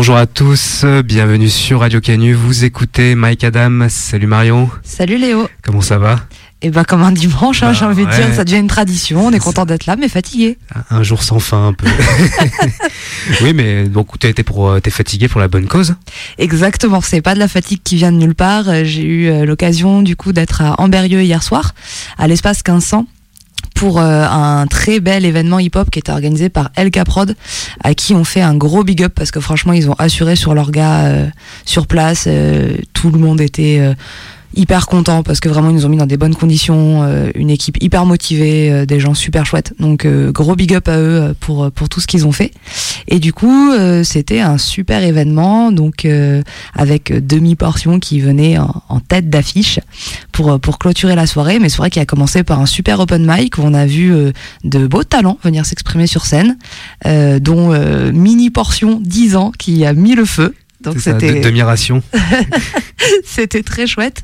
Bonjour à tous, bienvenue sur Radio Canu. Vous écoutez Mike Adam. Salut Marion. Salut Léo. Comment ça va? Eh ben comme un dimanche, hein, j'ai envie de dire, ça devient une tradition. On est content d'être là, mais fatigué. Un jour sans fin un peu. oui, mais donc tu été pour, euh, t'es fatigué pour la bonne cause? Exactement. C'est pas de la fatigue qui vient de nulle part. J'ai eu euh, l'occasion du coup d'être à Amberieux hier soir, à l'espace 1500 pour euh, un très bel événement hip-hop qui était organisé par El Caprod, à qui on fait un gros big up parce que franchement ils ont assuré sur leur gars euh, sur place, euh, tout le monde était hyper content parce que vraiment ils nous ont mis dans des bonnes conditions, euh, une équipe hyper motivée, euh, des gens super chouettes. Donc euh, gros big up à eux pour pour tout ce qu'ils ont fait. Et du coup c'était un super événement donc avec demi portion qui venait en, en tête d'affiche pour pour clôturer la soirée. Mais soirée qui a commencé par un super open mic où on a vu de beaux talents venir s'exprimer sur scène, dont mini portion 10 ans qui a mis le feu. Donc c'était demi-ration. c'était très chouette.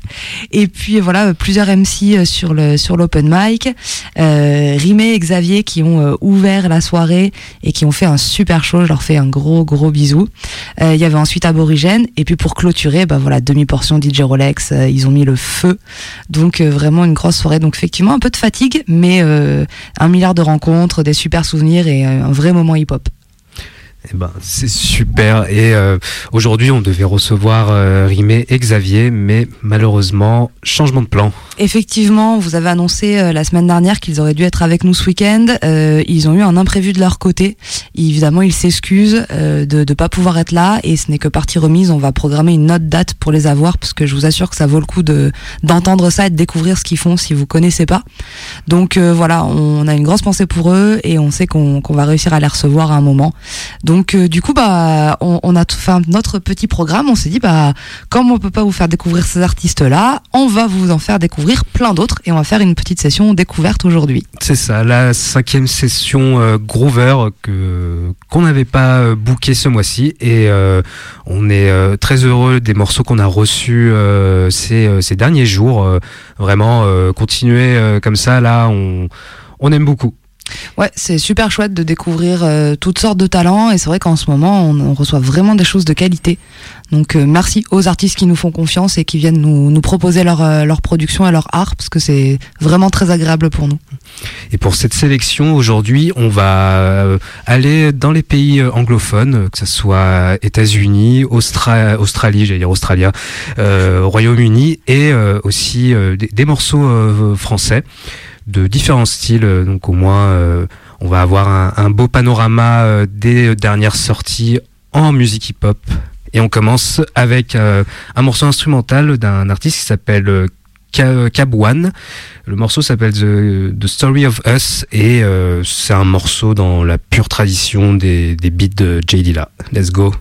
Et puis voilà, plusieurs MC euh, sur le sur l'open mic, euh, Rimé et Xavier qui ont euh, ouvert la soirée et qui ont fait un super show. Je leur fais un gros gros bisou. Euh, il y avait ensuite Aborigène et puis pour clôturer, bah voilà demi portion DJ Rolex. ils ont mis le feu. Donc vraiment une grosse soirée. Donc effectivement un peu de fatigue, mais un milliard de rencontres, des super souvenirs et un vrai moment hip hop. Eh ben, c'est super. Et euh, aujourd'hui, on devait recevoir euh, Rimé et Xavier, mais malheureusement, changement de plan. Effectivement, vous avez annoncé euh, la semaine dernière qu'ils auraient dû être avec nous ce week-end. Euh, ils ont eu un imprévu de leur côté. évidemment, ils s'excusent euh, de ne pas pouvoir être là et ce n'est que partie remise. On va programmer une autre date pour les avoir parce que je vous assure que ça vaut le coup de d'entendre ça et de découvrir ce qu'ils font si vous connaissez pas. Donc voilà, on a une grosse pensée pour eux et on sait qu'on va réussir à les recevoir à un moment. Donc du coup, bah, on, on a fait notre petit programme. On s'est dit, bah, comme on peut pas vous faire découvrir ces artistes-là, on va vous en faire découvrir plein d'autres et on va faire une petite session découverte aujourd'hui. C'est ça, la cinquième session euh, Groover que qu'on n'avait pas euh, booké ce mois-ci et euh, on est très heureux des morceaux qu'on a reçus ces, ces derniers jours. vraiment, continuer comme ça, là, on, on aime beaucoup. Ouais, c'est super chouette de découvrir euh, toutes sortes de talents et c'est vrai qu'en ce moment on, reçoit vraiment des choses de qualité. Donc euh, merci aux artistes qui nous font confiance et qui viennent nous, proposer leur, euh, leur production et leur art parce que c'est vraiment très agréable pour nous. Et pour cette sélection aujourd'hui, on va aller dans les pays anglophones, que ce soit États-Unis, Australie, j'allais dire Australia, Royaume-Uni et aussi des, morceaux français de différents styles. Euh, donc au moins, euh, on va avoir un, beau panorama euh, des dernières sorties en musique hip-hop. Et on commence avec un morceau instrumental d'un artiste qui s'appelle Cab One. Le morceau s'appelle The, Story of Us et c'est un morceau dans la pure tradition des, des beats de J. Dilla. Let's go.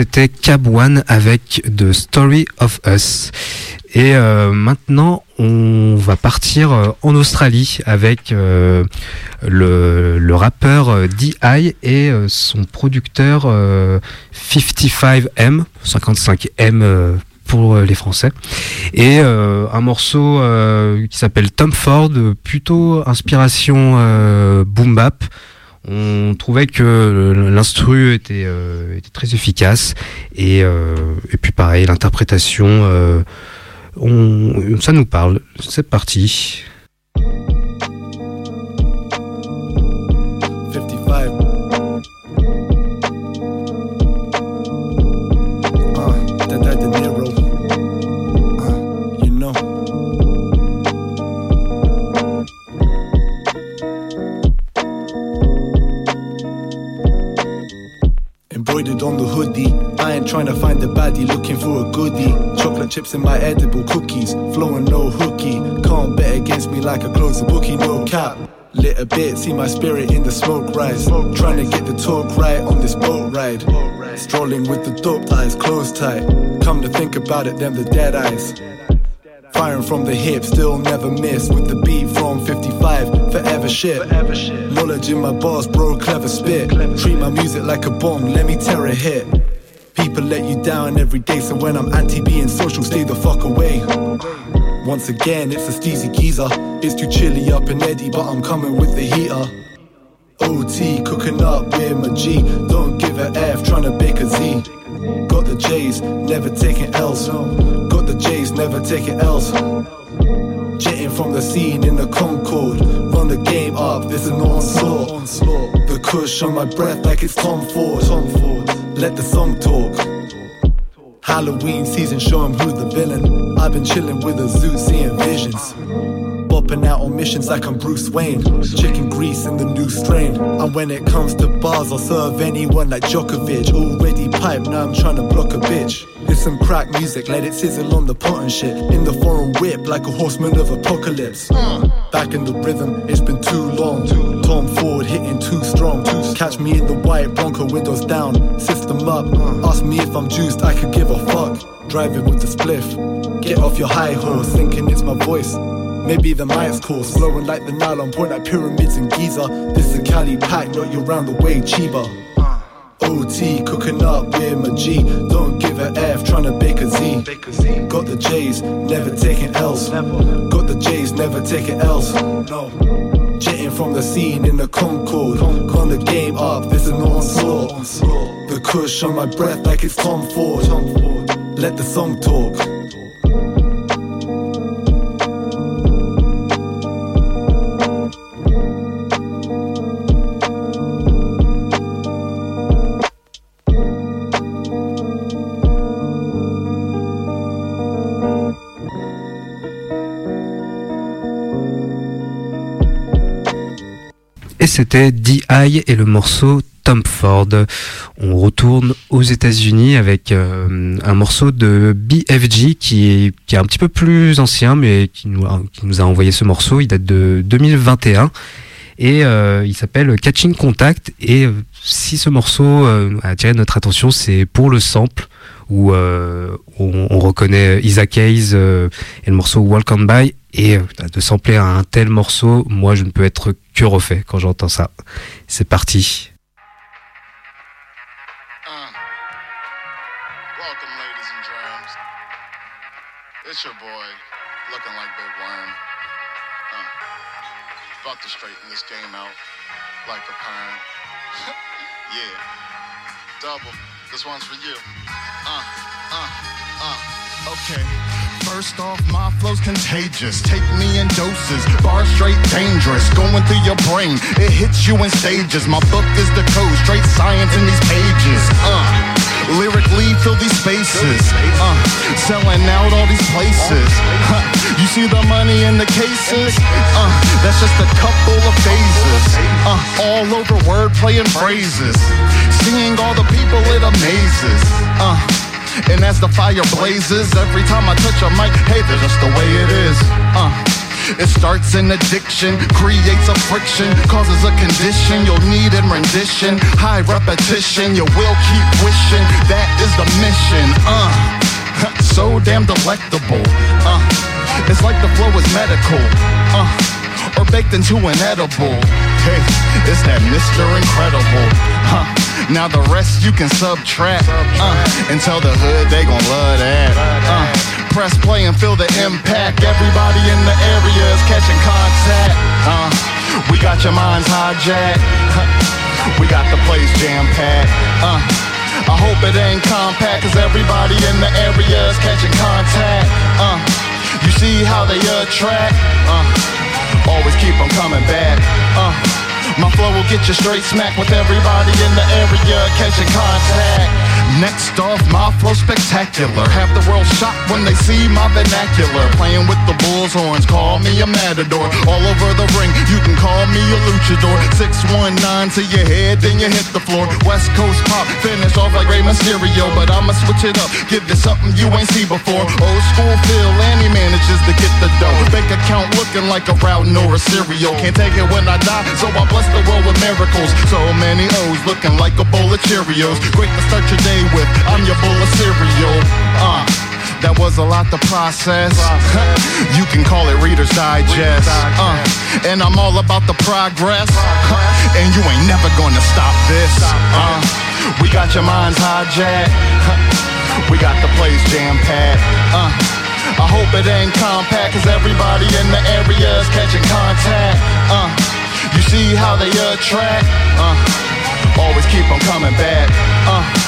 C'était Cab One avec The Story of Us. Et euh, maintenant, on va partir euh, en Australie avec euh, le, le, rappeur D.I. et son producteur 55M, 55M pour les Français, et un morceau qui s'appelle Tom Ford, plutôt inspiration boom bap on trouvait que l'instru était, euh, était, très efficace et, euh, et puis pareil l'interprétation euh, ça nous parle. C'est parti on the hoodie. I ain't trying to find a baddie, looking for a goodie. Chocolate chips in my edible cookies, flowing no hooky. Can't bet against me like a close bookie, no cap. Lit a bit, see my spirit in the smoke rise. Trying to get the talk right on this boat ride. Strolling with the dope eyes closed tight. Come to think about it, them the dead eyes. Firing from the hip, still never miss. With the beat from 55, forever shit. Knowledge in my bars, bro, clever spit. Treat my music like a bomb, let me tear a hit. People let you down every day, so when I'm anti being social, stay the fuck away. Once again, it's a steezy geezer. It's too chilly up in Eddie, but I'm coming with the heater. OT, cooking up with my G. Don't give a F, trying to bake a Z. Got the J's, never taking L's. Got J's, never taking L's. Jetting from the scene in the Concorde. Run the game up, this is an onslaught. The cush on my breath like it's Tom Ford. Let the song talk. Halloween season, show him who's the villain. I've been chilling with a zoo, seeing visions. Bopping out on missions like I'm Bruce Wayne. Chicken grease in the new strain. And when it comes to bars, I'll serve anyone like Djokovic. Already piped, now I'm trying to block a bitch. It's some crack music, let it sizzle on the pot and shit. In the foreign whip, like a horseman of apocalypse. Uh, back in the rhythm, it's been too long. Tom Ford hitting too strong. Catch me in the white Bronco, windows down, system up. Ask me if I'm juiced, I could give a fuck. Driving with the spliff. Get off your high horse, thinking it's my voice. Maybe the mic's course, flowing like the Nile on point like pyramids in Giza. This is a Cali pack, not your round the way Chiba. OT, cooking up with my G. Don't give a F, trying to bake a Z. Got the J's, never taking L's. Got the J's, never taking L's. No. Jetting from the scene in the Concorde. Con the game up, this is an onslaught. The cush on my breath like it's Tom Ford. Let the song talk. C'était D.I. et le morceau Tom Ford. On retourne aux États-Unis avec euh, un morceau de BFG qui est, qui est un petit peu plus ancien, mais qui nous, a, envoyé ce morceau. Il date de 2021 et euh, il s'appelle Catching Contact. Et euh, si ce morceau a attiré notre attention, c'est pour le sample où on, on, reconnaît Isaac Hayes et le morceau Walk On By et de sampler un tel morceau, moi je ne peux être que refait quand j'entends ça. C'est parti. Uh, welcome ladies and germs. It's your boy, looking like Big Worm. Uh, about to straighten this game out like a perm. yeah, double. This one's for you. Uh, uh, uh, okay. First off, my flow's contagious. Take me in doses, bar straight dangerous. Going through your brain, it hits you in stages. My book is the code, straight science in these pages. Uh, lyrically fill these spaces. Uh, selling out all these places. Huh, you see the money in the cases? Uh, that's just a couple of phases. Uh, all over wordplay and phrases. Seeing all the people, it amazes. Uh, and as the fire blazes, every time I touch a mic, hey, that's just the way it is. Uh, It starts in addiction, creates a friction, causes a condition you'll need in rendition. High repetition, you will keep wishing that is the mission. Uh, so damn delectable. Uh, it's like the flow is medical. Uh, or baked into an edible. Hey, it's that Mr. Incredible. Huh. Now the rest you can subtract. Uh, and tell the hood they gon' love that. Uh, press play and feel the impact. Everybody in the area is catching contact. Uh, we got your minds hijacked. We got the place jam packed. Uh, I hope it ain't compact, cause everybody in the area is catching contact. Uh, you see how they attract? Uh, always keep them coming back. Uh, my flow will get you straight smack with everybody in the area catching contact. Next off, my flow spectacular. Half the world shocked when they see my vernacular. Playing with the bull's horns, call me a matador. All over the ring, you can call me a luchador. 619 to your head, then you hit the floor. West Coast pop, finish off like Rey Mysterio. But I'ma switch it up, give you something you ain't seen before. Old school feel, and he manages to get the dough. Bank account looking like a route nor a cereal. Can't take it when I die, so I bless the world with miracles. So many O's looking like a bowl of Cheerios. Great to start your day with. I'm your bowl of cereal. Uh, that was a lot to process. you can call it Reader's Digest. Uh, and I'm all about the progress. and you ain't never gonna stop this. Uh, we got your minds hijacked. we got the place jam packed. Uh, I hope it ain't compact, cause everybody in the area is catching contact. Uh, you see how they attract? Uh, always keep them coming back. Uh,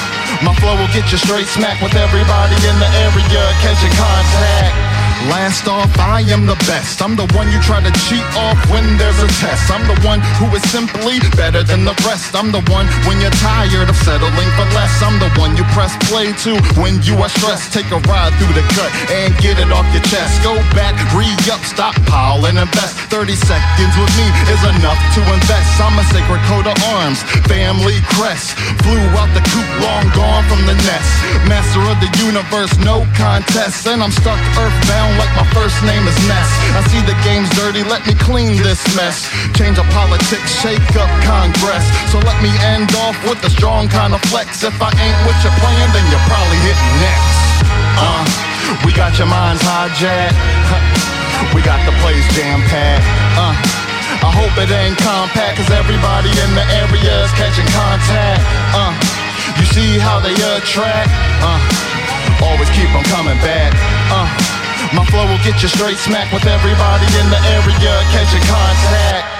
my flow will get you straight smack with everybody in the area catching contact. Last off, I am the best. I'm the one you try to cheat off when there's a test. I'm the one who is simply better than the rest. I'm the one when you're tired of settling for less. I'm the one you press play to when you are stressed. Take a ride through the cut and get it off your chest. Go back, re-up, stockpile and invest. 30 seconds with me is enough to invest. I'm a sacred coat of arms, family crest. Flew out the coop, long gone from the nest. Master of the universe, no contest. And I'm stuck earthbound like my first name is Ness. I see the game's dirty, let me clean this mess. Change of politics, shake up Congress. So let me end off with a strong kind of flex. If I ain't what you're playing, then you're probably hitting next. Uh, we got your minds hijacked. We got the place jam packed. Uh, I hope it ain't compact, cause everybody in the area is catching contact. Uh, you see how they attract? Uh, always keep them coming back. Uh, my flow will get you straight smack with everybody in the area catching contact.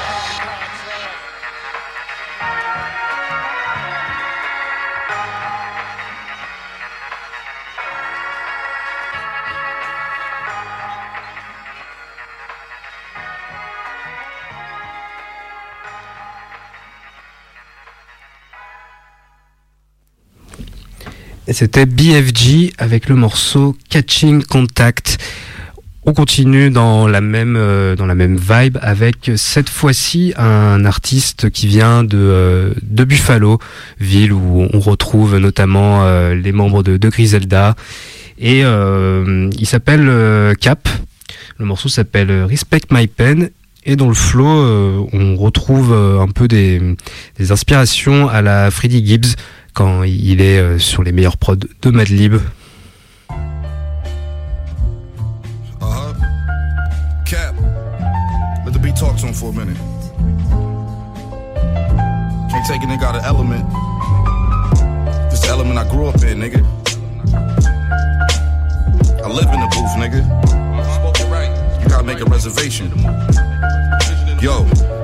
C'était BFG avec le morceau Catching Contact. On continue dans la même euh, dans la même vibe avec cette fois-ci un artiste qui vient de euh, de Buffalo, ville où on retrouve notamment euh, les membres de, de Griselda et il s'appelle Cap. Le morceau s'appelle Respect My Pen et dans le flow on retrouve un peu des, des inspirations à la Freddie Gibbs quand il est euh, sur les meilleurs prods de Madlib. Uh-huh. Talk to him for a minute. Can't take a nigga out element. This element I grew up in, nigga. I live in the booth, nigga. You gotta make a reservation. Yo.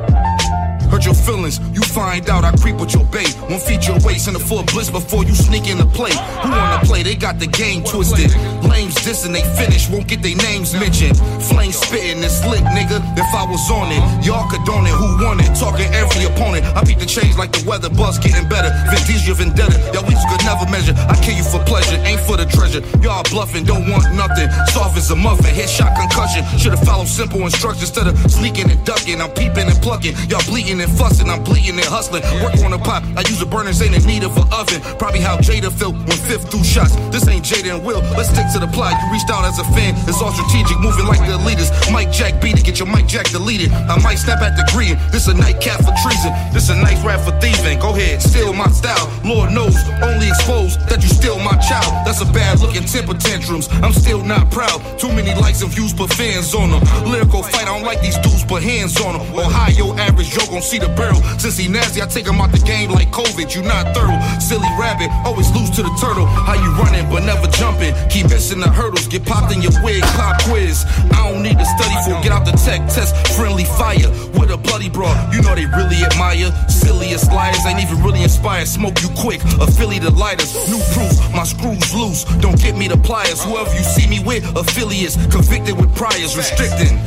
Your feelings, you find out I creep with your bait. Won't feed your waist in the full bliss before you sneak in the play. Who wanna play? They got the game twisted. Lames dissing, they finish, won't get their names mentioned. Flame spitting and slick, nigga. If I was on it, y'all could on it. Who won it? Talking every opponent. I beat the change like the weather, buzz getting better. Vintage vendetta, y'all we could never measure. I kill you for pleasure, ain't for the treasure. Y'all bluffing, don't want nothing. Soft as a muffin, headshot concussion. Should've followed simple instructions instead of sneaking and ducking. I'm peeping and plucking. Y'all bleeding and fussing, I'm bleeding and hustling. Work on the pop, I use a burner, saying need of an oven. Probably how Jada felt when fifth threw shots. This ain't Jada and Will. Let's stick to the plot. You reached out as a fan. It's all strategic, moving like the leaders. Mike Jack beat it, get your Mike Jack deleted. I might snap at the green. This a nightcap for treason. This a nice rap for thieving. Go ahead, steal my style. Lord knows, only expose that you steal my child. That's a bad look in temper tantrums. I'm still not proud. Too many likes and views, but fans on them. Lyrical fight, I don't like these dudes, put hands on them. Ohio average, yo gon' see the barrel. Since he nasty, I take him out the game like COVID. You not thorough. Silly rabbit, always lose to the turtle. How you running, but never jumping. Keep missing the hurdles, get popped in your wig, pop quiz. I don't need to study for, get out the tech test. Friendly fire with a bloody bra. You know they really admire. Silliest liars ain't even really inspired. Smoke you quick, affiliate lighters. New proof, my screws loose. Don't get me the pliers. Whoever you see me with, affiliates convicted with priors, restricting.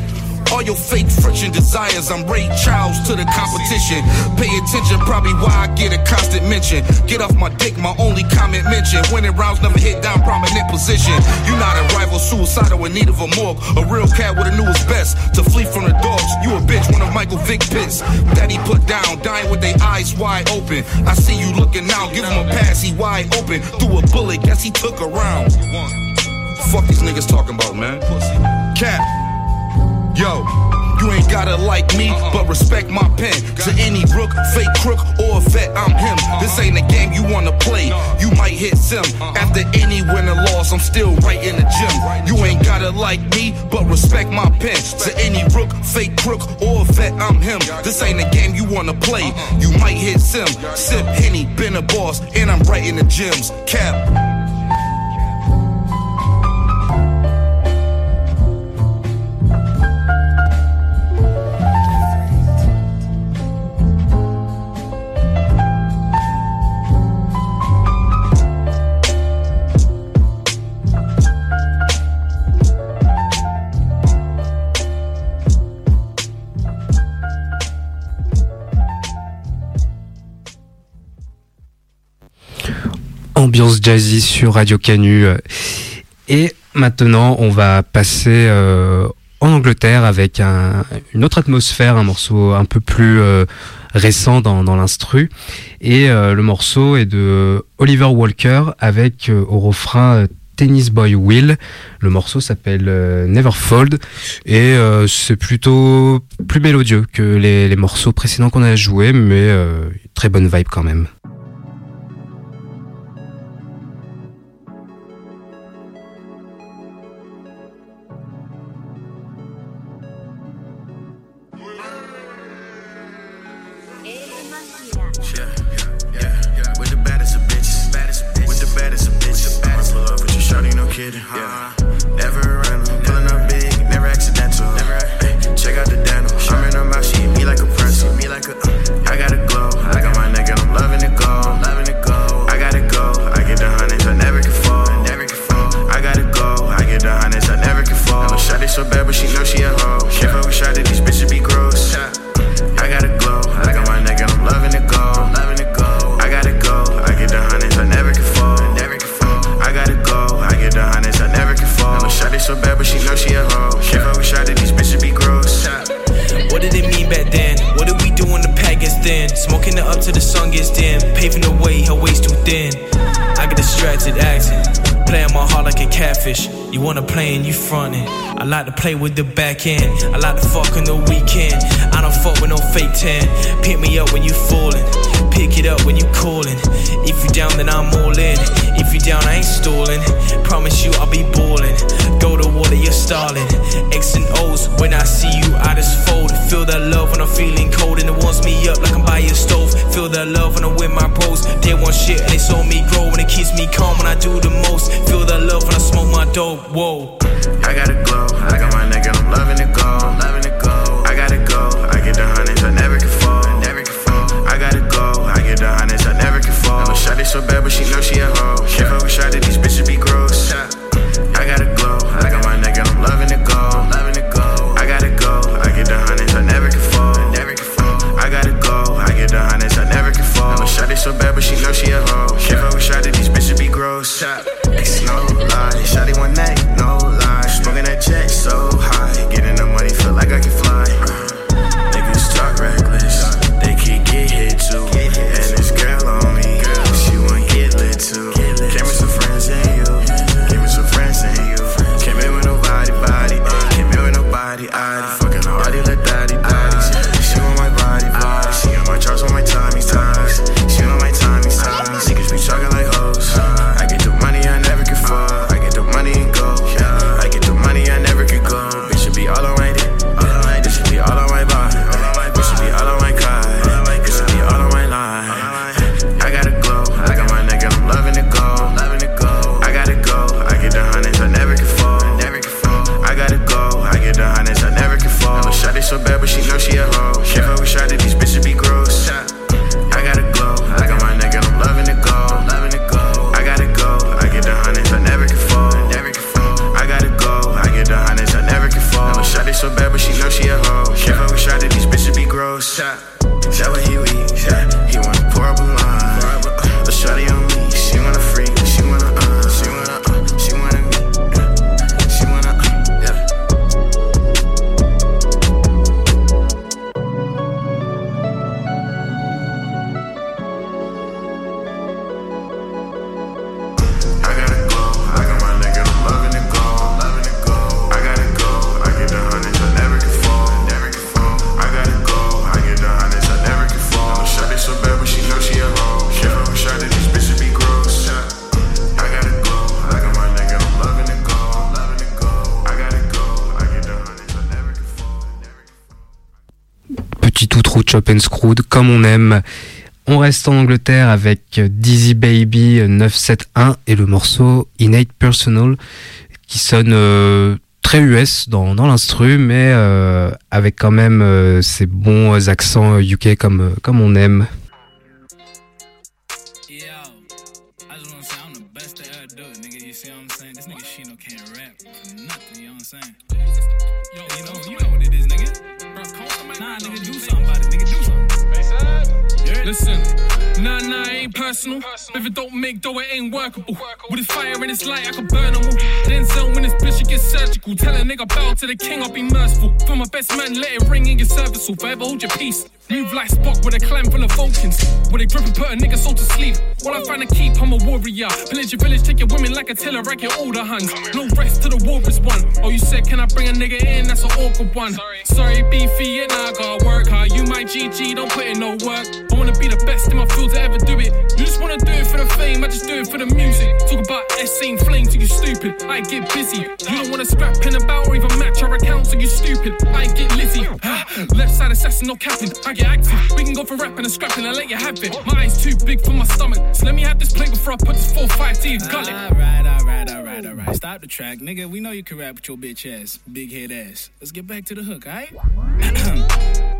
All your fake friction desires, I'm Ray Charles to the competition. Pay attention, probably why I get a constant mention. Get off my dick, my only comment mention. Winning rounds never hit down prominent position. You not a rival, suicidal in need of a morgue. A real cat with a newest best to flee from the dogs. You a bitch, one of Michael Vick pits. He put down, dying with their eyes wide open. I see you looking now, give him a pass, he wide open. Threw a bullet, guess he took a round. Fuck these niggas talking about, man. Cap. Yo, you ain't gotta like me, but respect my pen. To any rook, fake crook, or vet, I'm him. This ain't a game you wanna play. You might hit sim. After any win or loss, I'm still right in the gym. You ain't gotta like me, but respect my pen. To any rook, fake crook, or vet, I'm him. This ain't a game you wanna play. You might hit sim. Sip Henny, been a boss, and I'm right in the gyms. Cap. Ambiance jazzy sur Radio Canu. Et maintenant, on va passer euh, en Angleterre avec un, une autre atmosphère, un morceau un peu plus euh, récent dans, dans l'instru. Et euh, le morceau est de Oliver Walker avec euh, au refrain Tennis Boy Will. Le morceau s'appelle euh, Neverfold et euh, c'est plutôt plus mélodieux que les, les morceaux précédents qu'on a joués, mais euh, très bonne vibe quand même. With the baddest of bitches. Baddest of bitches. With the baddest of bitches. I'ma pull up with your shorty, no kidding. Yeah. You wanna play and you frontin'. I like to play with the back end. I like to fuck on the weekend. I don't fuck with no fake tan. Pick me up when you falling. Pick it up when you calling. If you down, then I'm all in. If you down, I ain't stalling. Promise you I'll be ballin'. Go to water, you're stalling. X and O's when I see you, I just fold. Feel that love when I'm feeling cold and it warms me up like I'm by your stove. Feel that love when I'm with my bros. They want shit and they saw me grow and it keeps me calm when I do the most. Feel that love when I smoke my dope. Whoa. I gotta glow, I got my and I'm loving it go. Loving it go. I gotta go, I get the hundreds, I never can fall. Never can fall. I gotta go, I get the hundreds, I never can fall. Never shot it so bad, but she know she a hoe. Chop screwed comme on aime. On reste en Angleterre avec Dizzy Baby 971 et le morceau Innate Personal qui sonne euh, très US dans, l'instru mais euh, avec quand même euh, ces bons accents UK comme, comme on aime. Ain't personal. If it don't make dough, it ain't workable. With this fire and this light, I can burn them all. Denzel when this bitch, it gets surgical. Tell a nigga bow to the king, I'll be merciful. For my best man, let it ring in your service. Forever hold your peace. Move like Spock with a clan full of Vulcans. Where they grip and put a nigga soul to sleep. While I find to keep, I'm a warrior. Pillage your village, take your women like a tiller, rack your older huns. No rest to the war is won. Oh, you said, can I bring a nigga in? That's an awkward one. Sorry, beefy, and I gotta work hard. You my GG, don't put in no work. I wanna be the best in my field to ever do it. You just wanna do it for the fame, I just do it for the music. Talk about S same flame you stupid. I get busy. You don't wanna scrap pin about or even match our accounts, so you stupid. I get Lizzie. Left side assassin, no capping. I get active. We can go for rapping and scrapping, I let you have it. My eyes too big for my stomach, so let me have this plate before I put this 4-5 to your gullet. Alright, alright, alright, alright. Stop the track, nigga. We know you can rap with your bitch ass, big head ass. Let's get back to the hook, alright?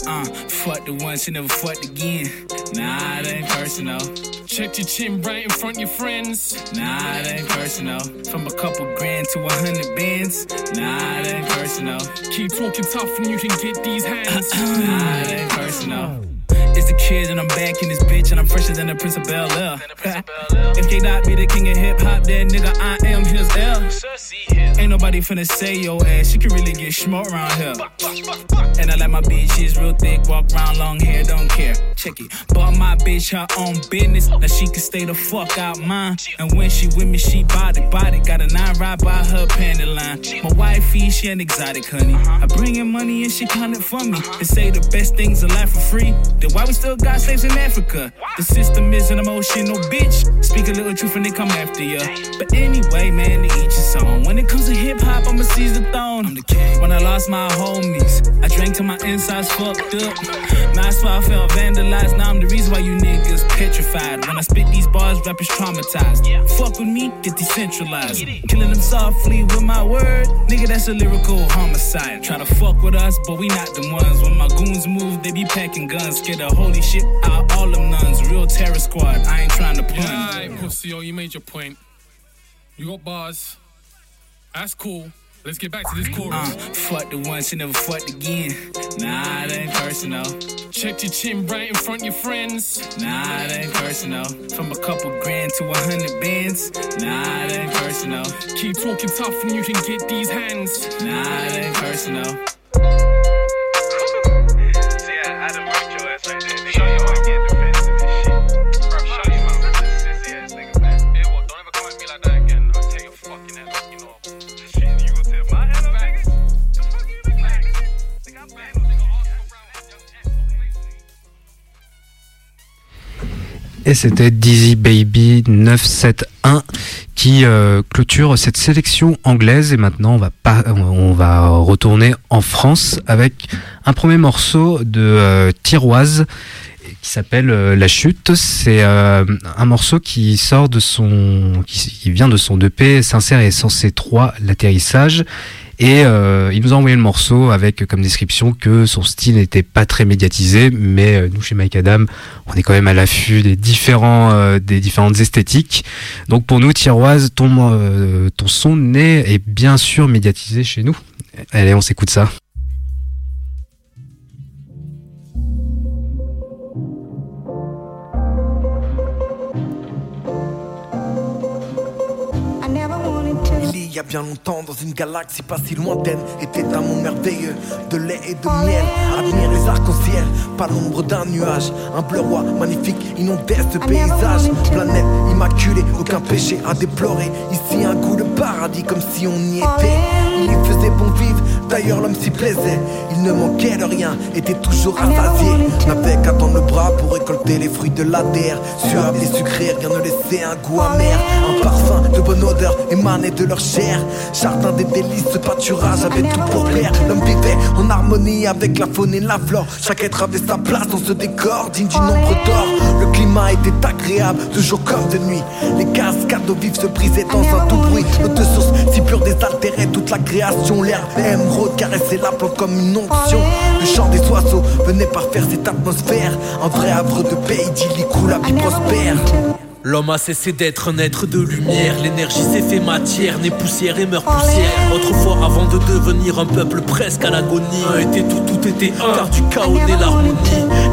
uh, fuck the once and never fucked again. Nah, it ain't personal. Check your chin right in front of your friends. Nah, it ain't personal. From a couple grand to a hundred bands. Nah, it ain't personal. Keep talking tough and you can get these hands. Nah, it ain't personal. It's the kid and I'm back in this bitch and I'm fresher than the Prince of Bel Air. if K Dot be the king of hip hop, then nigga I am his L. Ain't nobody finna say your ass. She can really get smart around here. And I like my bitch, she's real thick, walk around long hair, don't care. Check it. Bought my bitch her own business, now she can stay the fuck out mine. And when she with me, she body body. Got a nine right by her panty line. My wifey, she an exotic honey. I bring in money and she count it for me. They say the best things in life for free. Then why we still got slaves in Africa? The system is an emotional bitch. Speak a little truth and they come after ya. But anyway, man, to each his own. When it comes to hip hop, I'ma seize the throne. I'm the king. When I lost my homies, I drank till my insides fucked up. That's why I felt vandalized. Now I'm the reason why you niggas petrified. When I spit these bars, rappers traumatized. Yeah. Fuck with me, get decentralized. Killing them softly with my word. Nigga, that's a lyrical homicide. Try to fuck with us, but we not the ones. When my goons move, they be packing guns. Scared the holy shit out all them nuns. Real terror squad, I ain't trying to pun. Alright, pussy, oh, you made your point. You got bars. That's cool. Let's get back to this chorus. Uh, fuck the once and never fucked again. Nah, it ain't personal. Check your chin right in front of your friends. Nah, it ain't personal. From a couple grand to a hundred bands. Nah, it ain't personal. Keep talking tough and you can get these hands. Nah, it ain't personal. C'était Dizzy Baby 971 qui euh, clôture cette sélection anglaise. Et maintenant, on va, retourner en France avec un premier morceau de euh, Tiroise qui s'appelle euh, La Chute. C'est un morceau qui sort de son, qui, qui vient de son EP Sincère et Sensé 3, l'atterrissage. Et euh, il nous a envoyé le morceau avec comme description que son style n'était pas très médiatisé, mais euh, nous chez Mike Adam, on est quand même à l'affût des différents euh, différentes esthétiques. Donc pour nous, Tiroise, ton euh, son est bien sûr médiatisé chez nous. Allez, on s'écoute ça. A bien longtemps, dans une galaxie pas si lointaine, était un monde merveilleux de lait et de miel. Admire les arcs-en-ciel, pas l'ombre d'un nuage. Un bleu roi magnifique inondait ce paysage. Planète immaculée, aucun péché à déplorer. Ici un goût de paradis comme si on y était. D'ailleurs l'homme s'y plaisait. Il ne manquait de rien, était toujours rassasié. N'avait qu'à tendre le bras pour récolter les fruits de la terre. Suave et sucré, rien ne laissait un goût amer. Un parfum de bonne odeur émanait de leur chair. Jardin des délices, ce pâturage avait tout pour plaire. L'homme vivait en harmonie avec la faune et la flore. Chaque être avait sa place dans ce décor digne du nombre d'or. Le climat était agréable, de jour comme de nuit. Les cascades d'eau vive se brisaient dans un tout bruit. L'eau de source si pure désaltérait toute la création. L'herbe caressait la plante comme une onction. Le chant des oiseaux venait parfaire cette atmosphère. Un vrai havre de paix idyllique où la vie prospère. L'homme a cessé d'être un être de lumière, l'énergie s'est fait matière, né poussière et meurt poussière. Autrefois, avant de devenir un peuple presque à l'agonie, un était tout, tout était un, car du chaos naît l'harmonie.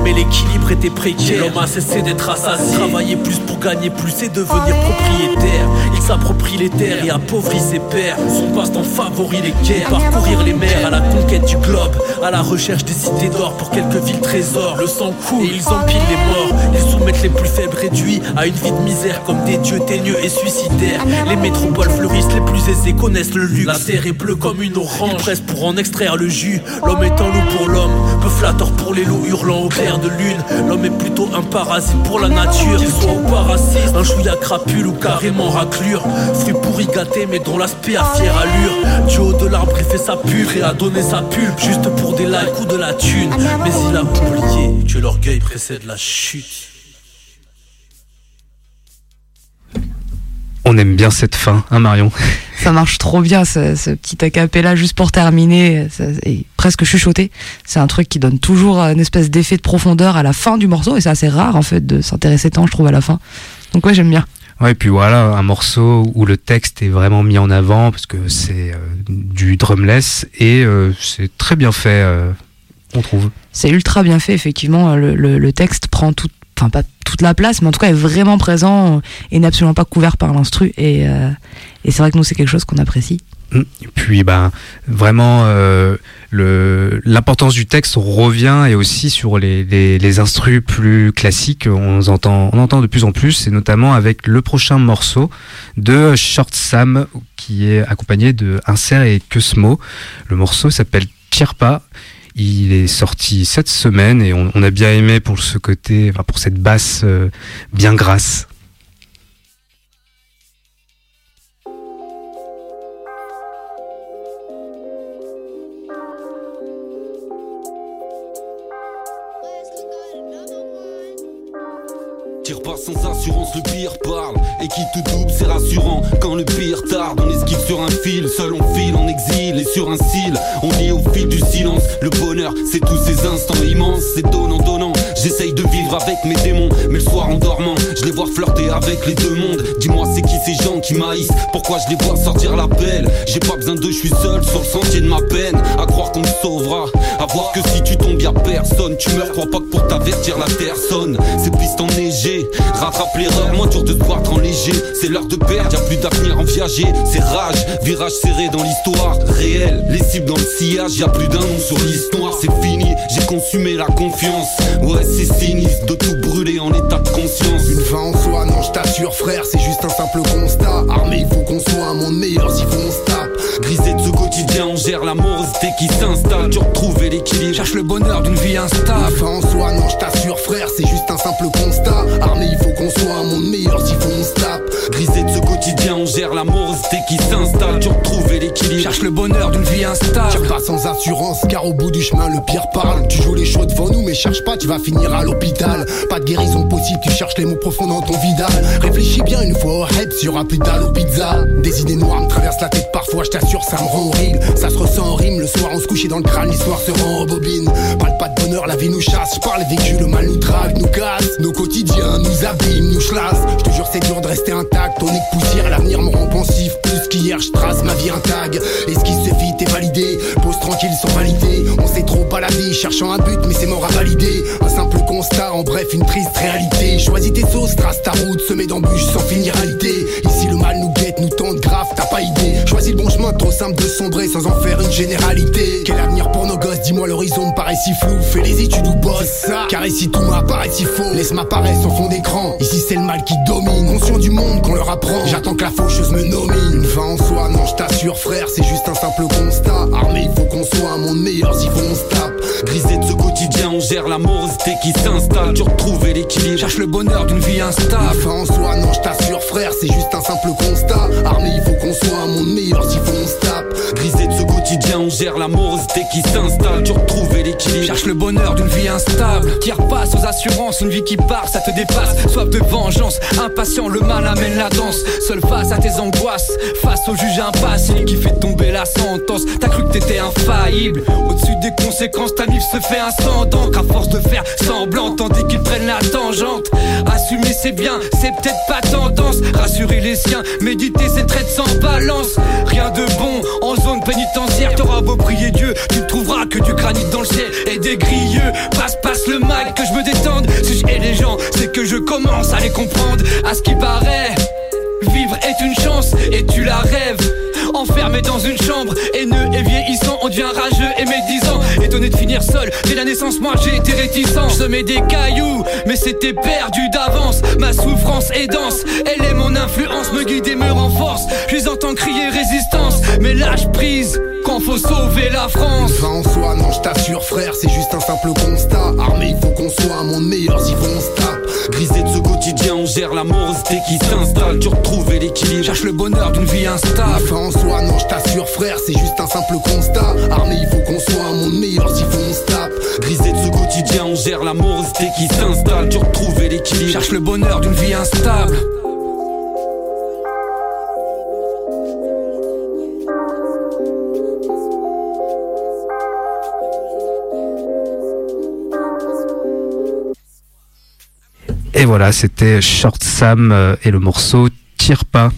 Mais l'équilibre était précaire, l'homme a cessé d'être assassin, travailler plus pour gagner plus et devenir propriétaire. Il s'approprie les terres et appauvrit ses pères. Son passe-temps favorise les guerres, parcourir les mers à la conquête du globe, à la recherche des cités d'or pour quelques villes trésors. Le sang coule, et ils empilent les morts, ils soumettent les plus faibles réduits à une vie de misère comme des dieux teigneux et suicidaires. Les métropoles fleurissent, les plus aisés connaissent le luxe. La terre est bleue comme une orange, ils pressent pour en extraire le jus. L'homme est un loup pour l'homme, peu flatteur pour les loups hurlant au clair L'homme est plutôt un parasite pour la nature, qu'il soit au parasite, un chouïa crapule ou carrément raclure. Fruit pourri gâté mais dont l'aspect a fière allure. Du haut de l'arbre il fait sa pure et a donné sa pulpe juste pour des likes ou de la thune. Mais il a oublié que l'orgueil précède la chute. On aime bien cette fin, hein Marion? Ça marche trop bien, ce, ce petit acapella juste pour terminer, ça- et presque chuchoter. C'est un truc qui donne toujours une espèce d'effet de profondeur à la fin du morceau, et c'est assez rare en fait de s'intéresser tant, je trouve, à la fin. Donc ouais, j'aime bien. Ouais, et puis voilà, un morceau où le texte est vraiment mis en avant parce que c'est euh, du drumless et euh, c'est très bien fait, euh, on trouve. C'est ultra bien fait, effectivement. Le, le- le texte prend tout, enfin pas toute la place, mais en tout cas est vraiment présent et n'est absolument pas couvert par l'instru. Et, euh, et c'est vrai que nous, c'est quelque chose qu'on apprécie. Et puis ben vraiment euh, l'importance du texte revient et aussi sur les, les, instrus plus classiques on entend on entend de plus en plus et notamment avec le prochain morceau de Short Sam qui est accompagné de Insert et Cosmo le morceau s'appelle Kirpa il est sorti cette semaine et on, a bien aimé pour ce côté pour cette basse euh, bien grasse Tire pas sans assurance, le pire parle. Et qui te double, c'est rassurant. Quand le pire tarde, on esquive sur un fil. Seul on file en exil et sur un cil. On lit au fil du silence. Le bonheur, c'est tous ces instants immenses. C'est donnant, donnant. J'essaye de vivre avec mes démons. Mais le soir en dormant, je les vois flirter avec les deux mondes. Dis-moi, c'est qui ces gens qui maïssent Pourquoi je les vois sortir la pelle? J'ai pas besoin d'eux, je suis seul sur le sentier de ma peine. À croire qu'on me sauvera. À voir que si tu tombes, y'a personne. Tu meurs, crois pas que pour t'avertir la terre sonne. Ces pistes rattrape l'erreur, moins dur de se battre en léger. C'est l'heure de perdre, y'a plus d'avenir en viager. C'est rage, virage serré dans l'histoire réelle. Les cibles dans le sillage, y'a plus d'un nom sur l'histoire. C'est fini, j'ai consumé la confiance. Ouais, c'est sinistre de tout brûler en état de conscience. Une fin en soi, non, je t'assure, frère, c'est juste un simple constat. Armé, il faut qu'on soit un monde meilleur si on se tape. Grisé de ce quotidien, on gère la morosité qui s'installe. Tu retrouver l'équilibre. Cherche le bonheur d'une vie instable. Une fin en soi, non, je t'assure, frère, c'est bonheur sans assurance, car au bout du chemin, le pire parle. Tu joues les choses devant nous, mais cherche pas, tu vas finir à l'hôpital. Pas de guérison possible, tu cherches les mots profonds dans ton vidal. Réfléchis bien une fois au head, y aura plus dalle aux pizza. Des idées noires me traversent la tête parfois, je t'assure, ça me rend horrible. Ça se ressent en rime, le soir on se couchait dans le crâne, l'histoire se rend en bobine. Parle pas de bonheur, la vie nous chasse. Je parle vécu, le mal nous drague, nous casse. Nos quotidiens nous abîment, nous chlassent. Je te jure, c'est dur de rester intact. On est que poussière, l'avenir me rend pensif. Plus qu'hier, je trace ma vie un tag. Esquisse vite et validé. Tranquille sans valider. On s'est trop baladé, cherchant un but, mais c'est mort à valider. Un simple constat, en bref, une triste réalité. Choisis tes sauces, trace ta route, semée d'embûches sans finalité. Ici, le mal nous guette, nous tente grave. Choisis le bon chemin, trop simple de sombrer sans en faire une généralité. Quel avenir pour nos gosses, dis-moi l'horizon me paraît si flou. Fais les études ou bosse ça. Car ici tout m'apparaît si faux. Laisse m'apparaître en fond d'écran. Ici c'est le mal qui domine. Conscient du monde qu'on leur apprend. J'attends que la faucheuse me nomine. Une fin en soi, non, je t'assure, frère, c'est juste un simple constat. Armé, il faut qu'on soit un monde meilleur si faut on se tape. Grisé de ce quotidien, on gère la morosité qui s'installe. Tu retrouver l'équilibre. Cherche le bonheur d'une vie instable. En soi, non, je t'assure, frère, c'est juste un simple constat. Armé, il faut qu'on soit un monde meilleur si faut on se tape. Grisé de ce quotidien, on gère la morosité qui s'installe. Tu retrouver l'équilibre. Cherche le bonheur d'une vie instable. Tire pas sans assurance, une vie qui part, ça te dépasse. Soif de vengeance, impatient, le mal amène la danse. Seul face à tes angoisses, face au juge impassible qui fait tomber la sentence. T'as cru que t'étais infaillible. Au-dessus des conséquences, ta mif se fait incendant. À force de faire semblant, tandis qu'ils prennent la tangente. C'est bien, c'est peut-être pas tendance. Rassurer les siens, méditer c'est traite sans balance. Rien de bon en zone pénitentiaire, t'auras beau prier Dieu, tu trouveras que du granit dans le ciel et des grilleux. Passe, passe le mag, que je me détende. Si je les gens, c'est que je commence à les comprendre. À ce qui paraît, vivre est une chance et tu la rêves. Enfermé dans une chambre, haineux et vieillissant, on devient rageux et médisant. Étonné de finir seul, dès la naissance, moi j'ai été réticent. Je semais des cailloux, mais c'était perdu d'avance. Ma souffrance est dense, elle est mon influence, me guide et me renforce. Je les entends crier résistance, mais lâche prise quand faut sauver la France. Fin en soi, non, je t'assure, frère, c'est juste un simple constat. Armé, il faut qu'on soit un monde meilleur si on Grisé de ce quotidien, on gère la morosité qui s'installe. Tu retrouver l'équilibre. Cherche le bonheur d'une vie instable. En soi, non, je t'assure, frère, c'est juste un simple constat. Armé, il faut qu'on soit un monde meilleur si on se tape. Grisé de ce quotidien, on gère la morosité qui s'installe. Tu retrouver l'équilibre. Cherche le bonheur d'une vie instable. Et voilà, c'était Short Sam euh, et le morceau Tire pas.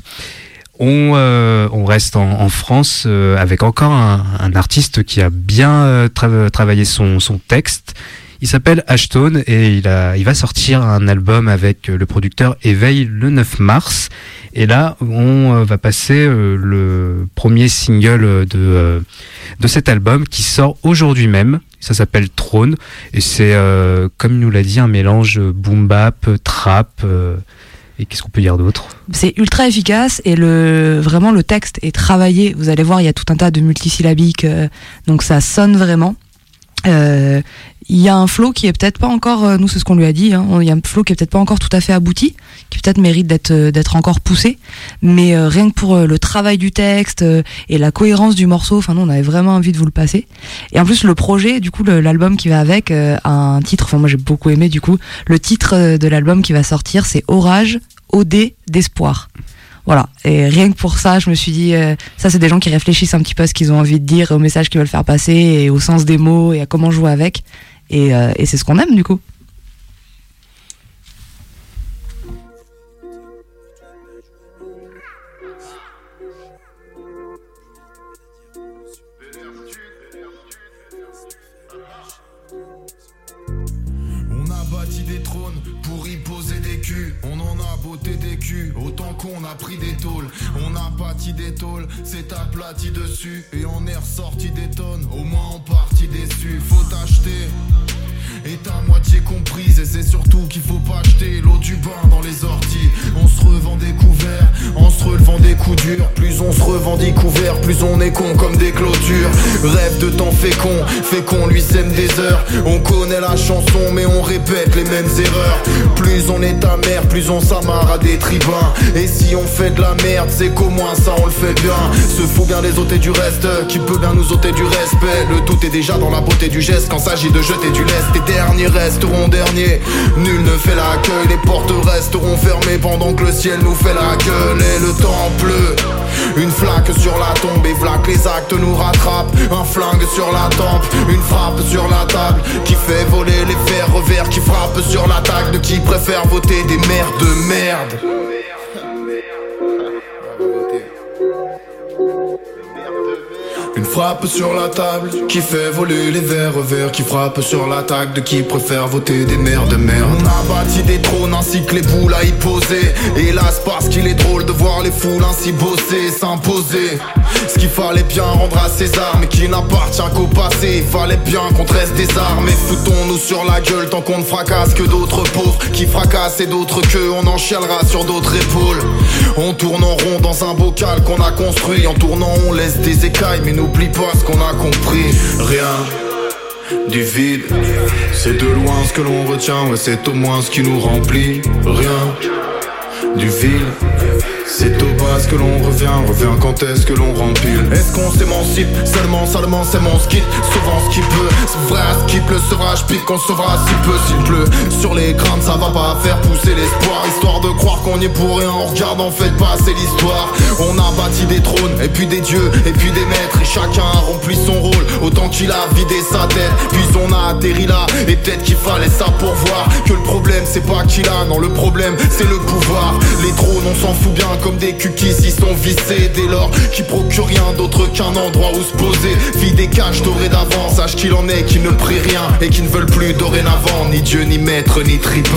On, euh, on reste en, France euh, avec encore un, artiste qui a bien tra- travaillé son texte. Il s'appelle Ashton et il, a, il va sortir un album avec euh, le producteur Éveil le 9 mars. Et là, on euh, va passer euh, le premier single de, de cet album qui sort aujourd'hui même. Ça s'appelle Trône et c'est, euh, comme nous l'a dit, un mélange boom bap, trap. et qu'est-ce qu'on peut dire d'autre? C'est ultra efficace et le vraiment le texte est travaillé. Vous allez voir, il y a tout un tas de multisyllabiques, donc ça sonne vraiment. Euh, Il y a un flow qui est peut-être pas encore, euh, nous c'est ce qu'on lui a dit, hein, il y a un flow qui est peut-être pas encore tout à fait abouti, qui peut-être mérite d'être euh, d'être encore poussé, mais euh, rien que pour le travail du texte et la cohérence du morceau, enfin nous on avait vraiment envie de vous le passer. Et en plus le projet, du coup l'album qui va avec, a un titre, enfin moi j'ai beaucoup aimé du coup, le titre de l'album qui va sortir c'est Orage, OD d'espoir. Voilà. Et rien que pour ça, je me suis dit, euh, ça, c'est des gens qui réfléchissent un petit peu à ce qu'ils ont envie de dire, au message qu'ils veulent faire passer, et au sens des mots, et à comment jouer avec. Et, euh, et c'est ce qu'on aime, du coup. Autant qu'on a pris des tôles. On a bâti des tôles, c'est aplati dessus. Et on est ressorti des tonnes, au moins en partie déçu. Faut acheter. Est à moitié comprise et c'est surtout qu'il faut pas acheter l'eau du bain dans les orties. On se revend des couverts en se relevant des coups durs. Plus on se revendique ouvert, plus on est con comme des clôtures. Rêve de temps fécond, fécond lui sème des heures. On connaît la chanson, mais on répète les mêmes erreurs. Plus on est amer, plus on s'amarre à des Et si on fait de la merde, c'est qu'au moins ça on le fait bien. Se fout bien des ôter du reste, qui peut bien nous ôter du respect. Le tout est déjà dans la beauté du geste quand s'agit de jeter du lest. Les derniers resteront derniers. Nul ne fait l'accueil, les portes resteront fermées pendant que le ciel nous fait la gueule et le temps pleut. Une flaque sur la tombe et vlac les actes nous rattrapent. Un flingue sur la tempe, une frappe sur la table qui fait voler les verres revers qui frappe sur la table de qui préfère voter des mères de merde. Frappe sur la table qui fait voler les verres verts qui frappe sur l'attaque de qui préfère voter des de merde. On a bâti des trônes ainsi que les boules à y poser. Hélas, parce qu'il est drôle de voir les foules ainsi bosser, s'imposer. Ce qu'il fallait bien rendre à César, mais qui n'appartient qu'au passé. Il fallait bien qu'on tresse des armes et foutons-nous sur la gueule tant qu'on ne fracasse que d'autres pauvres qui fracassent et d'autres que on en chialera sur d'autres épaules. On tourne en rond dans un bocal qu'on a construit. En tournant, on laisse des écailles, mais n'oublie pas ce qu'on a compris. Rien du vide, c'est de loin ce que l'on retient, ouais, c'est au moins ce qui nous remplit. Rien du vide. C'est au bas ce que l'on revient, revient quand est-ce que l'on rempile. Est-ce qu'on s'émancipe Seulement, seulement c'est mon skit. Sauvant ce qui peut, c'est vrai à skip Le sevrage pique, qu'on sauvera si peu. S'il pleut Sur les craintes ça va pas faire pousser l'espoir. Histoire de croire qu'on y est pour rien On regarde en fait passer l'histoire. On a bâti des trônes, et puis des dieux, et puis des maîtres. Et chacun a rempli son rôle Autant qu'il a vidé sa tête Puis on a atterri là, et peut-être qu'il fallait ça pour voir Que le problème c'est pas qu'il a, non le problème c'est le pouvoir. Les trônes on s'en fout bien comme des cookies ils sont vissés dès lors qui procurent rien d'autre qu'un endroit où se poser. Vie des caches dorées d'avant Sache qu'il en est qui ne prient rien Et qui ne veulent plus dorénavant Ni Dieu, ni maître, ni tribun.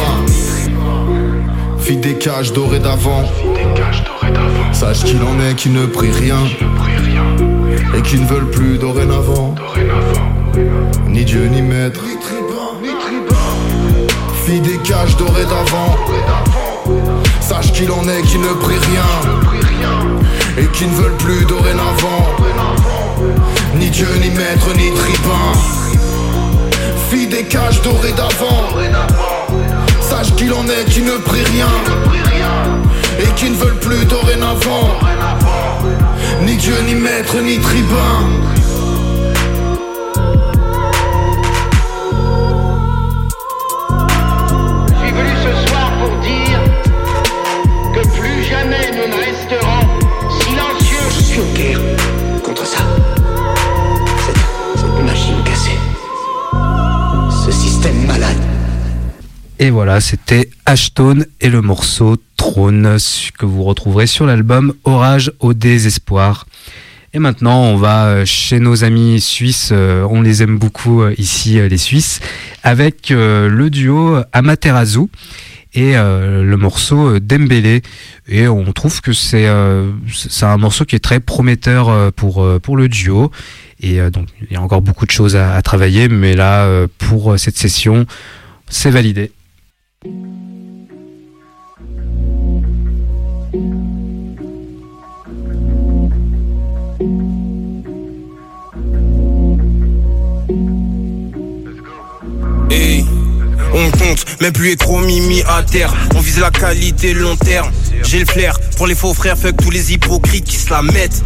Vie des cages dorées d'avant. Sache qu'il en est qui ne prient rien Et qui ne veulent plus dorénavant Ni Dieu, ni maître. Fille des cages dorées d'avant Sache qu'il en est qui ne prie rien Et qui ne veulent plus dorénavant Ni Dieu, ni maître, ni tribun. Fille des cages dorées d'avant. Sache qu'il en est qui ne prie rien Et qui ne veulent plus dorénavant Ni Dieu, ni maître, ni tribun Et voilà, c'était Ashton et le morceau Trône que vous retrouverez sur l'album Orage au désespoir. Et maintenant, on va euh, chez nos amis suisses. euh, On les aime beaucoup euh, ici, les Suisses, avec le duo Amaterasu et le morceau Dembélé. Et on trouve que c'est un morceau qui est très prometteur pour le duo. Et donc, il y a encore beaucoup de choses à, travailler, mais là, pour cette session, c'est validé. On compte, même plus les trop mimi à terre. On vise la qualité long terme. J'ai le flair pour les faux frères, fuck tous les hypocrites qui se la mettent.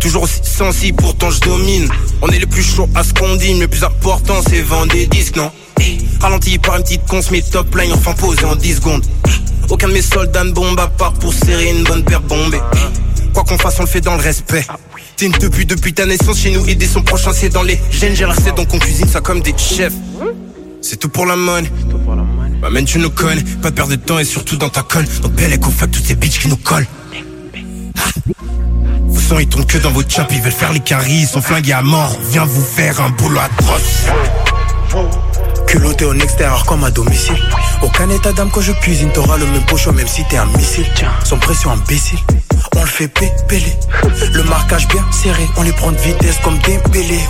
Toujours aussi sensible, pourtant je domine. On est les plus chauds à ce qu'on dit, le plus important c'est vendre des disques, non? Ralenti par une petite conce, mes top line enfin posé en 10 secondes. Aucun de mes soldats ne bombe à part pour serrer une bonne paire bombée. Quoi qu'on fasse, on le fait dans le respect. T'es une depuis depuis ta naissance chez nous, aider son prochain, c'est dans les gènes. J'ai la donc on cuisine ça comme des chefs. C'est tout pour la money. Bah, man, tu nous connais, pas de perdre de temps et surtout dans ta colle. Donc, belle et fuck toutes ces bitches qui nous collent. Vos sons ils tournent que dans vos chops, ils veulent faire les caries, ils sont flingués à mort. On vient vous faire un boulot atroce. Culotté en extérieur comme à domicile. Aucun état d'âme quand je cuisine, t'auras le même pocho même si t'es un missile. Sans pression imbécile, on le fait pépeler. Le marquage bien serré, on les prend de vitesse comme des bélés.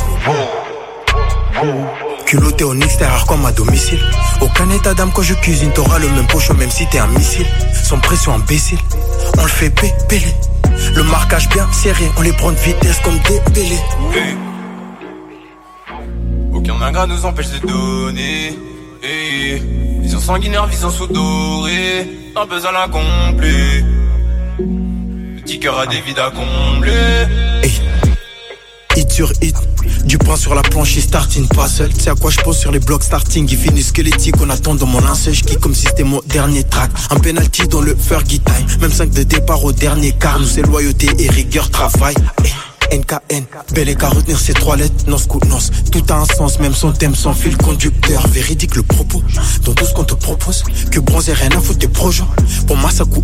Culotté en extérieur comme à domicile. Aucun état d'âme quand je cuisine, t'auras le même pocho même si t'es un missile. Sans pression imbécile, on le fait pépeler. Le marquage bien serré, on les prend de vitesse comme des pélés. Aucun ingrat nous empêche de donner. Hey. Vision sanguinaire, vision sous-dorée. Un puzzle incomplet. Petit cœur a des vides à combler. Hey. Hit sur hit, du pain sur la planche, il starting pas seul. C'est à quoi je pose sur les blocs starting, il finit squelettique. On attend dans mon linceul, je comme si c'était mon dernier track. Un penalty dans le Fergie time, même 5 de départ au dernier quart. Nous c'est loyauté et rigueur, travail. Hey. NKN, bel et qu'à retenir ces trois lettres, nos nos, tout a un sens, même son thème sans fil conducteur, véridique le propos, dans tout ce qu'on te propose, que bronzer rien à foutre des projets, pour moi ça euros,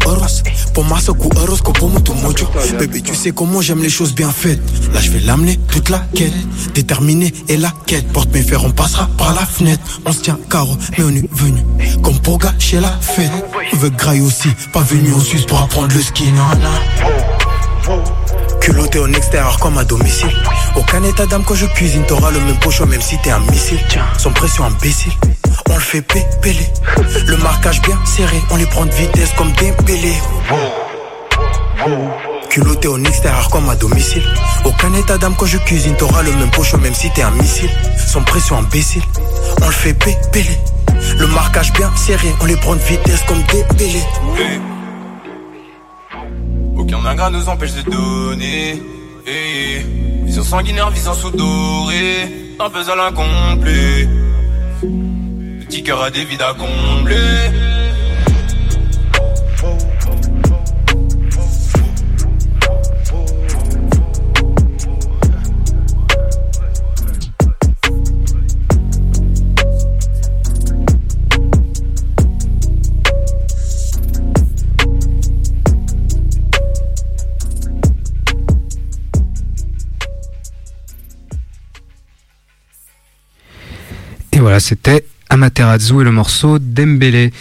pour moi ça pour moi tout mojo, bébé tu sais comment j'aime les choses bien faites, là je vais l'amener toute la quête, déterminé et la quête, porte mes fers, on passera par la fenêtre, on se tient carreau, mais on est venu, comme pour gâcher la fête, on veut graille aussi, pas venu en Suisse pour apprendre le ski, non, non. Culotté en extérieur comme à domicile. Aucun état d'âme quand je cuisine, t'auras le même pocho même si t'es un missile. Sans pression imbécile, on le fait pépeler. Le marquage bien serré, on les prend de vitesse comme des pélés. Culotté en extérieur comme à domicile. Aucun état d'âme quand je cuisine, t'auras le même pocho même si t'es un missile. Sans pression imbécile, on le fait pépeler. Le marquage bien serré, on les prend de vitesse comme des pélés. Aucun ingrat nous empêche de donner. Hey. Vision sanguinaire, vision sous-dorée. Un puzzle incomplet. Petit cœur a des vides à combler. Voilà, c'était Amaterasu et le morceau Dembélé.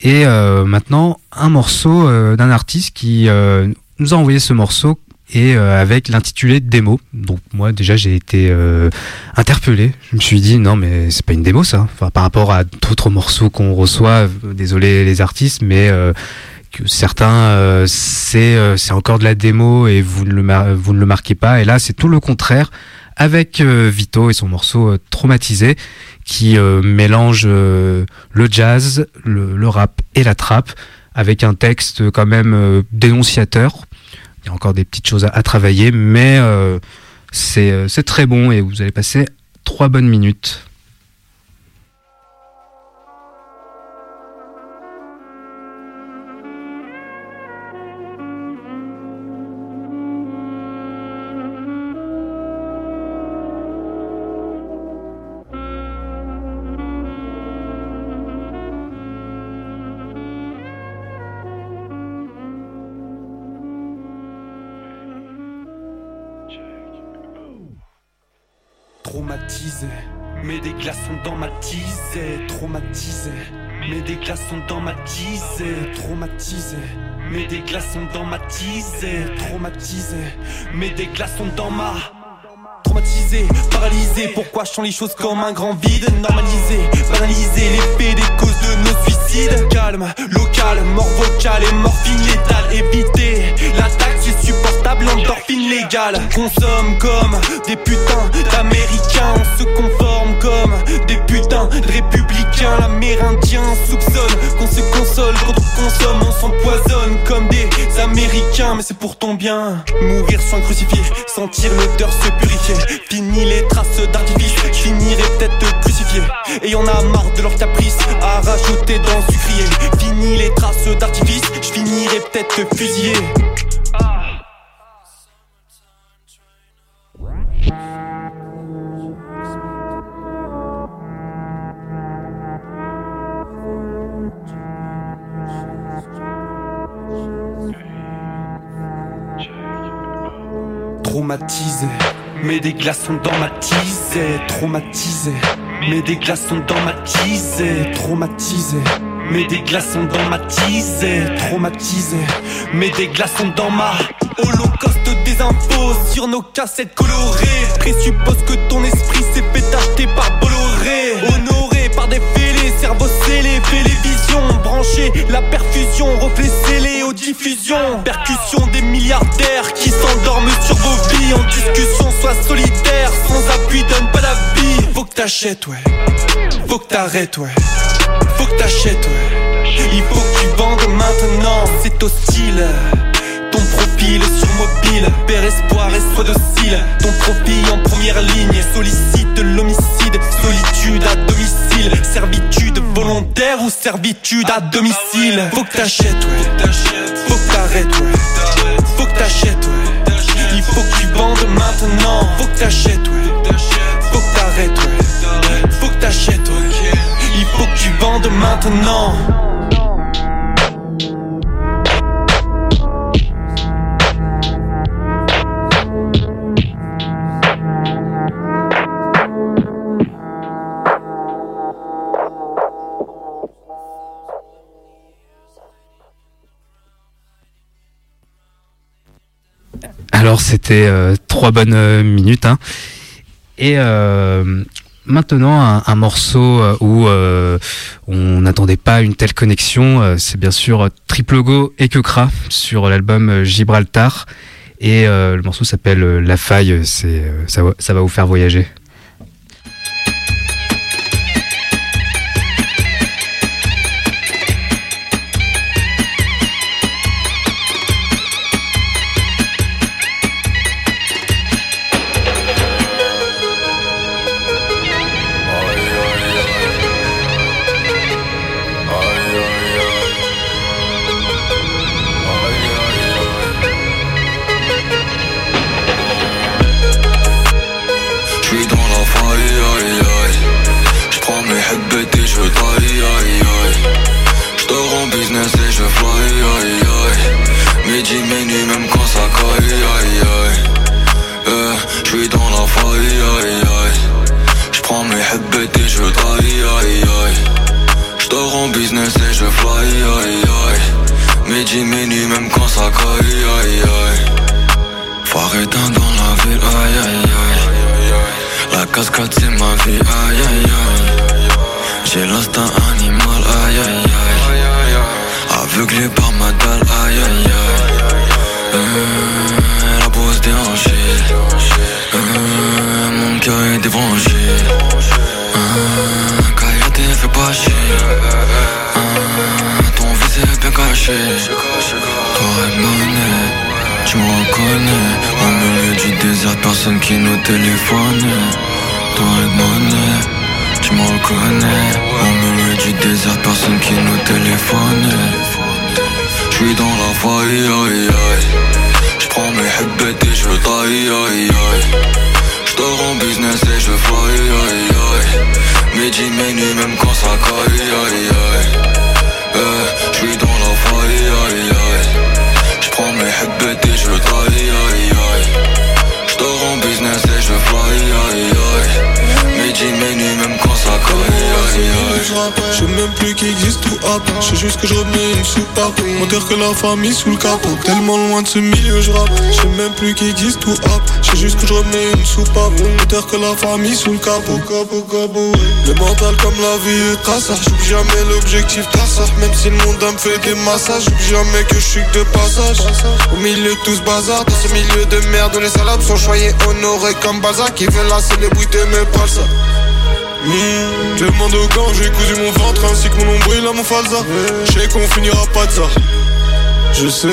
Et euh, maintenant, un morceau euh, d'un artiste qui euh, nous a envoyé ce morceau et avec l'intitulé démo. Donc moi déjà j'ai été interpellé. Je me suis dit non mais c'est pas une démo ça. Enfin par rapport à d'autres morceaux qu'on reçoit. Désolé les artistes, mais que certains c'est c'est encore de la démo et vous ne le vous ne le marquez pas. Et là c'est tout le contraire avec euh, Vito et son morceau euh, Traumatisé qui euh, mélange le jazz, le, rap et la trap avec un texte quand même dénonciateur. Il y a encore des petites choses à, à travailler, mais c'est très bon et vous allez passer trois bonnes minutes. Traumatisé, mets des glaçons dans ma tisée. Traumatisé, mets des glaçons dans ma. Traumatisé, paralysé, pourquoi je sens les choses comme un grand vide? Normalisé, banalisé, l'effet des causes de nos suicides. Calme, local, mort vocale et morphine létale. Éviter l'attaque, c'est supportable, endorphine légale. Consomme comme des putains d'américains On se conforme comme des putains de républicains. L'amérindien soupçonne qu'on se console Quand on consomme, on s'empoisonne comme des américains. Mais c'est pour ton bien. Mourir sans crucifié, sentir l'odeur se purifier. Fini les traces d'artifice, finirai peut-être crucifié Et y'en a marre de leurs caprices à rajouter dans le sucrier. Fini les traces d'artifice, je finirai peut-être fusillé Traumatisé, mets des glaçons dans ma tisée. Traumatisé, mets des glaçons dans ma tisée. Traumatisé, mets des glaçons dans ma tisée. Traumatisé, mets des glaçons dans ma. Holocauste des infos sur nos cassettes colorées. Présuppose que ton esprit s'est fait par Bolloré. Honoré par des fêlés, cerveau scellé, fais les visions. Branche branché, la perfusion, reflet scellé aux diffusions. Percussion des milliardaires qui s'endorment sur vos vies. En discussion, soit solitaire, sans appui, donne pas d'avis. Faut que t'achètes, ouais. Faut que t'arrêtes, ouais. Faut que t'achètes, ouais. Il faut que tu vendes maintenant, c'est hostile. Ton profil sur mobile, père espoir et sois docile. Ton profil en première ligne, sollicite l'homicide, solitude à domicile, servitude volontaire ou servitude à domicile. Faut que t'achètes, ouais. Faut que t'arrêtes, ouais. Faut que t'achètes, ouais. Il faut que tu vendes maintenant. Faut que t'achètes, ouais. Faut que t'arrêtes, ouais. Faut que t'achètes, ouais. Il faut que tu vendes maintenant. C'était euh, trois bonnes euh, minutes. Hein. Et euh, maintenant un, morceau où on n'attendait pas une telle connexion. c'est bien sûr Triple Go et Kekra sur l'album Gibraltar. Et le morceau s'appelle La Faille. Ça va vous faire voyager. Je sais juste que je remets une soupape Monteur que la famille sous le capot. Tellement loin de ce milieu je rappe. Je sais même plus qui existe ou hop. Je sais juste que je remets une soupape. Monteur que la famille sous le capot. Le mental comme la vie est traçage J'oublie jamais l'objectif traçage Même si le monde me fait des massages J'oublie jamais que je suis de passage. Au milieu de tout ce bazar Dans ce milieu de merde les salopes sont choyés Honorés comme Balzac. Qui veulent la célébrité mais pas ça Mmh, demande au gant, j'ai cousu mon ventre ainsi que mon nombril à mon falsa. Je sais qu'on finira pas de ça. Je sais,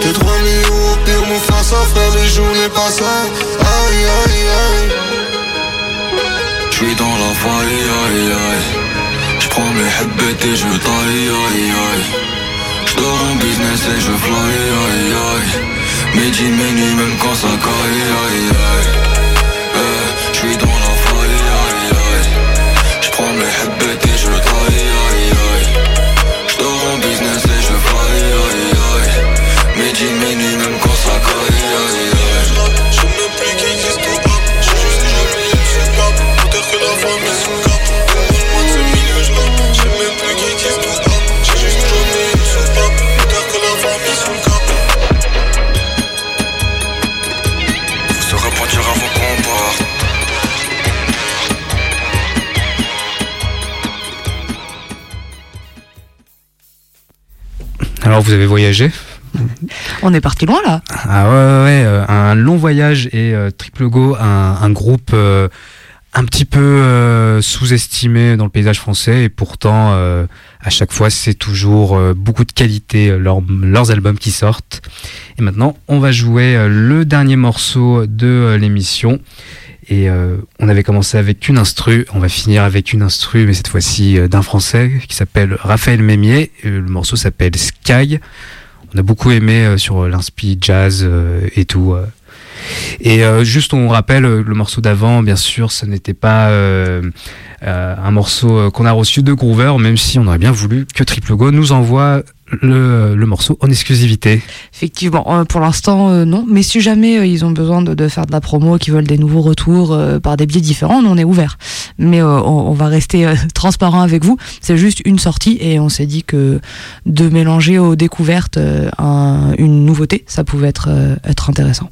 t'es trop mis au pire, mon frère, ça frère, les journées passent. Aïe, aïe, aïe. J'suis dans la faille, aïe aïe J'prends mes headbets et je taille, aïe aïe J'dors en business et je fly, aïe aïe Midi, minuit, même quand ça caille, aïe aïe vous avez voyagé On est parti loin là. Ah ouais, ouais, ouais, euh, un long voyage et euh, Triple Go, un, un groupe euh, un petit peu euh, sous-estimé dans le paysage français et pourtant à chaque fois c'est toujours beaucoup de qualité leurs, albums qui sortent. Et maintenant on va jouer le dernier morceau de l'émission. Et euh, on avait commencé avec une instru, on va finir avec une instru, mais cette fois-ci euh, d'un français qui s'appelle Raphaël Mémier. Le morceau s'appelle Sky. On a beaucoup aimé euh, sur l'inspi jazz euh, et tout. euh. Et euh, juste on rappelle euh, le morceau d'avant, bien sûr, ce n'était pas euh, euh, un morceau euh, qu'on a reçu de Groover, même si on aurait bien voulu que Triple Go nous envoie le, morceau en exclusivité. Effectivement, euh, pour l'instant, euh, non. Mais si jamais euh, ils ont besoin de, faire de la promo, qu'ils veulent des nouveaux retours par des biais différents, on est ouvert. Mais on, va rester transparent avec vous. C'est juste une sortie et on s'est dit que de mélanger aux découvertes un- une nouveauté, ça pouvait être, être intéressant.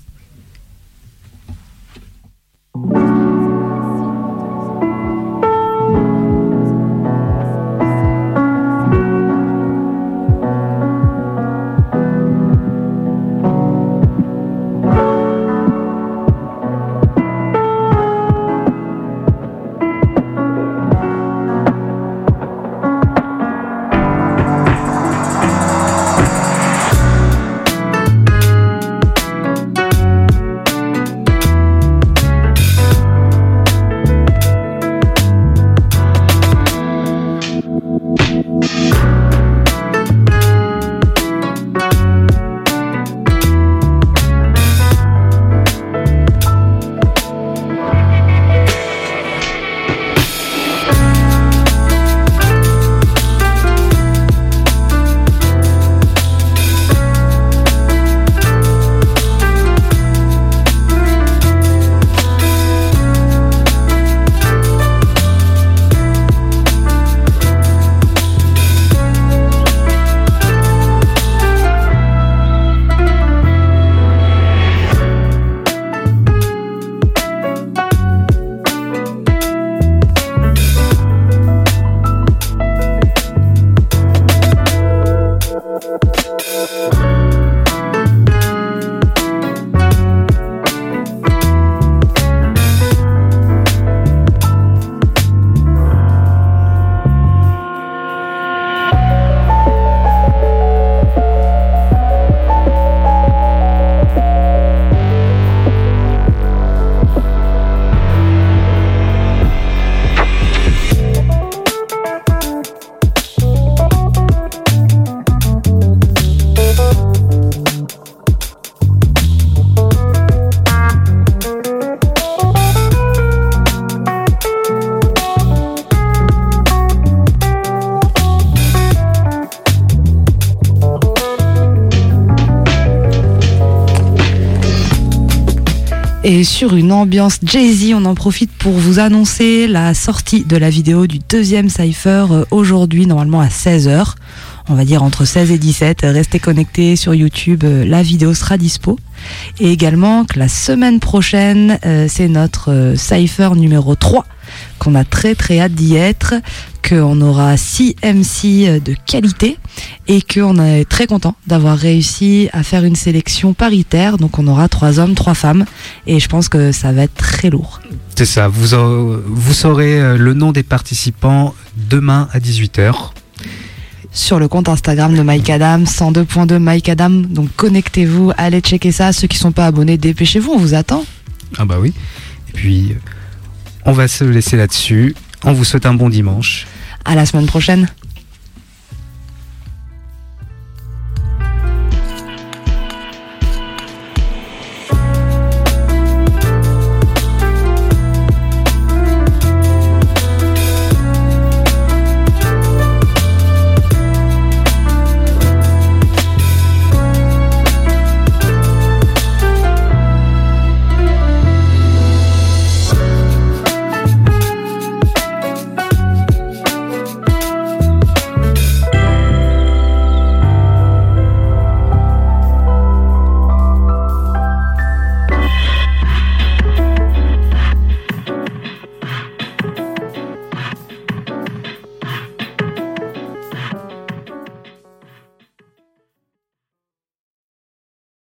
Et sur une ambiance Jay-Z, on en profite pour vous annoncer la sortie de la vidéo du deuxième Cypher euh, aujourd'hui, normalement à 16h. On va dire entre 16 et 17. Restez connectés sur YouTube, euh, la vidéo sera dispo. Et également que la semaine prochaine, euh, c'est notre euh, Cypher numéro 3, qu'on a très très hâte d'y être, qu'on aura 6 MC euh, de qualité et qu'on est très content d'avoir réussi à faire une sélection paritaire. Donc on aura trois hommes, trois femmes et je pense que ça va être très lourd. C'est ça, vous, vous saurez le nom des participants demain à 18h. Sur le compte Instagram de Mike Adam, 102.2 Mike Adam. Donc connectez-vous, allez checker ça. Ceux qui sont pas abonnés, dépêchez-vous, on vous attend. Ah bah oui. Et puis, on va se laisser là-dessus. On vous souhaite un bon dimanche. À la semaine prochaine.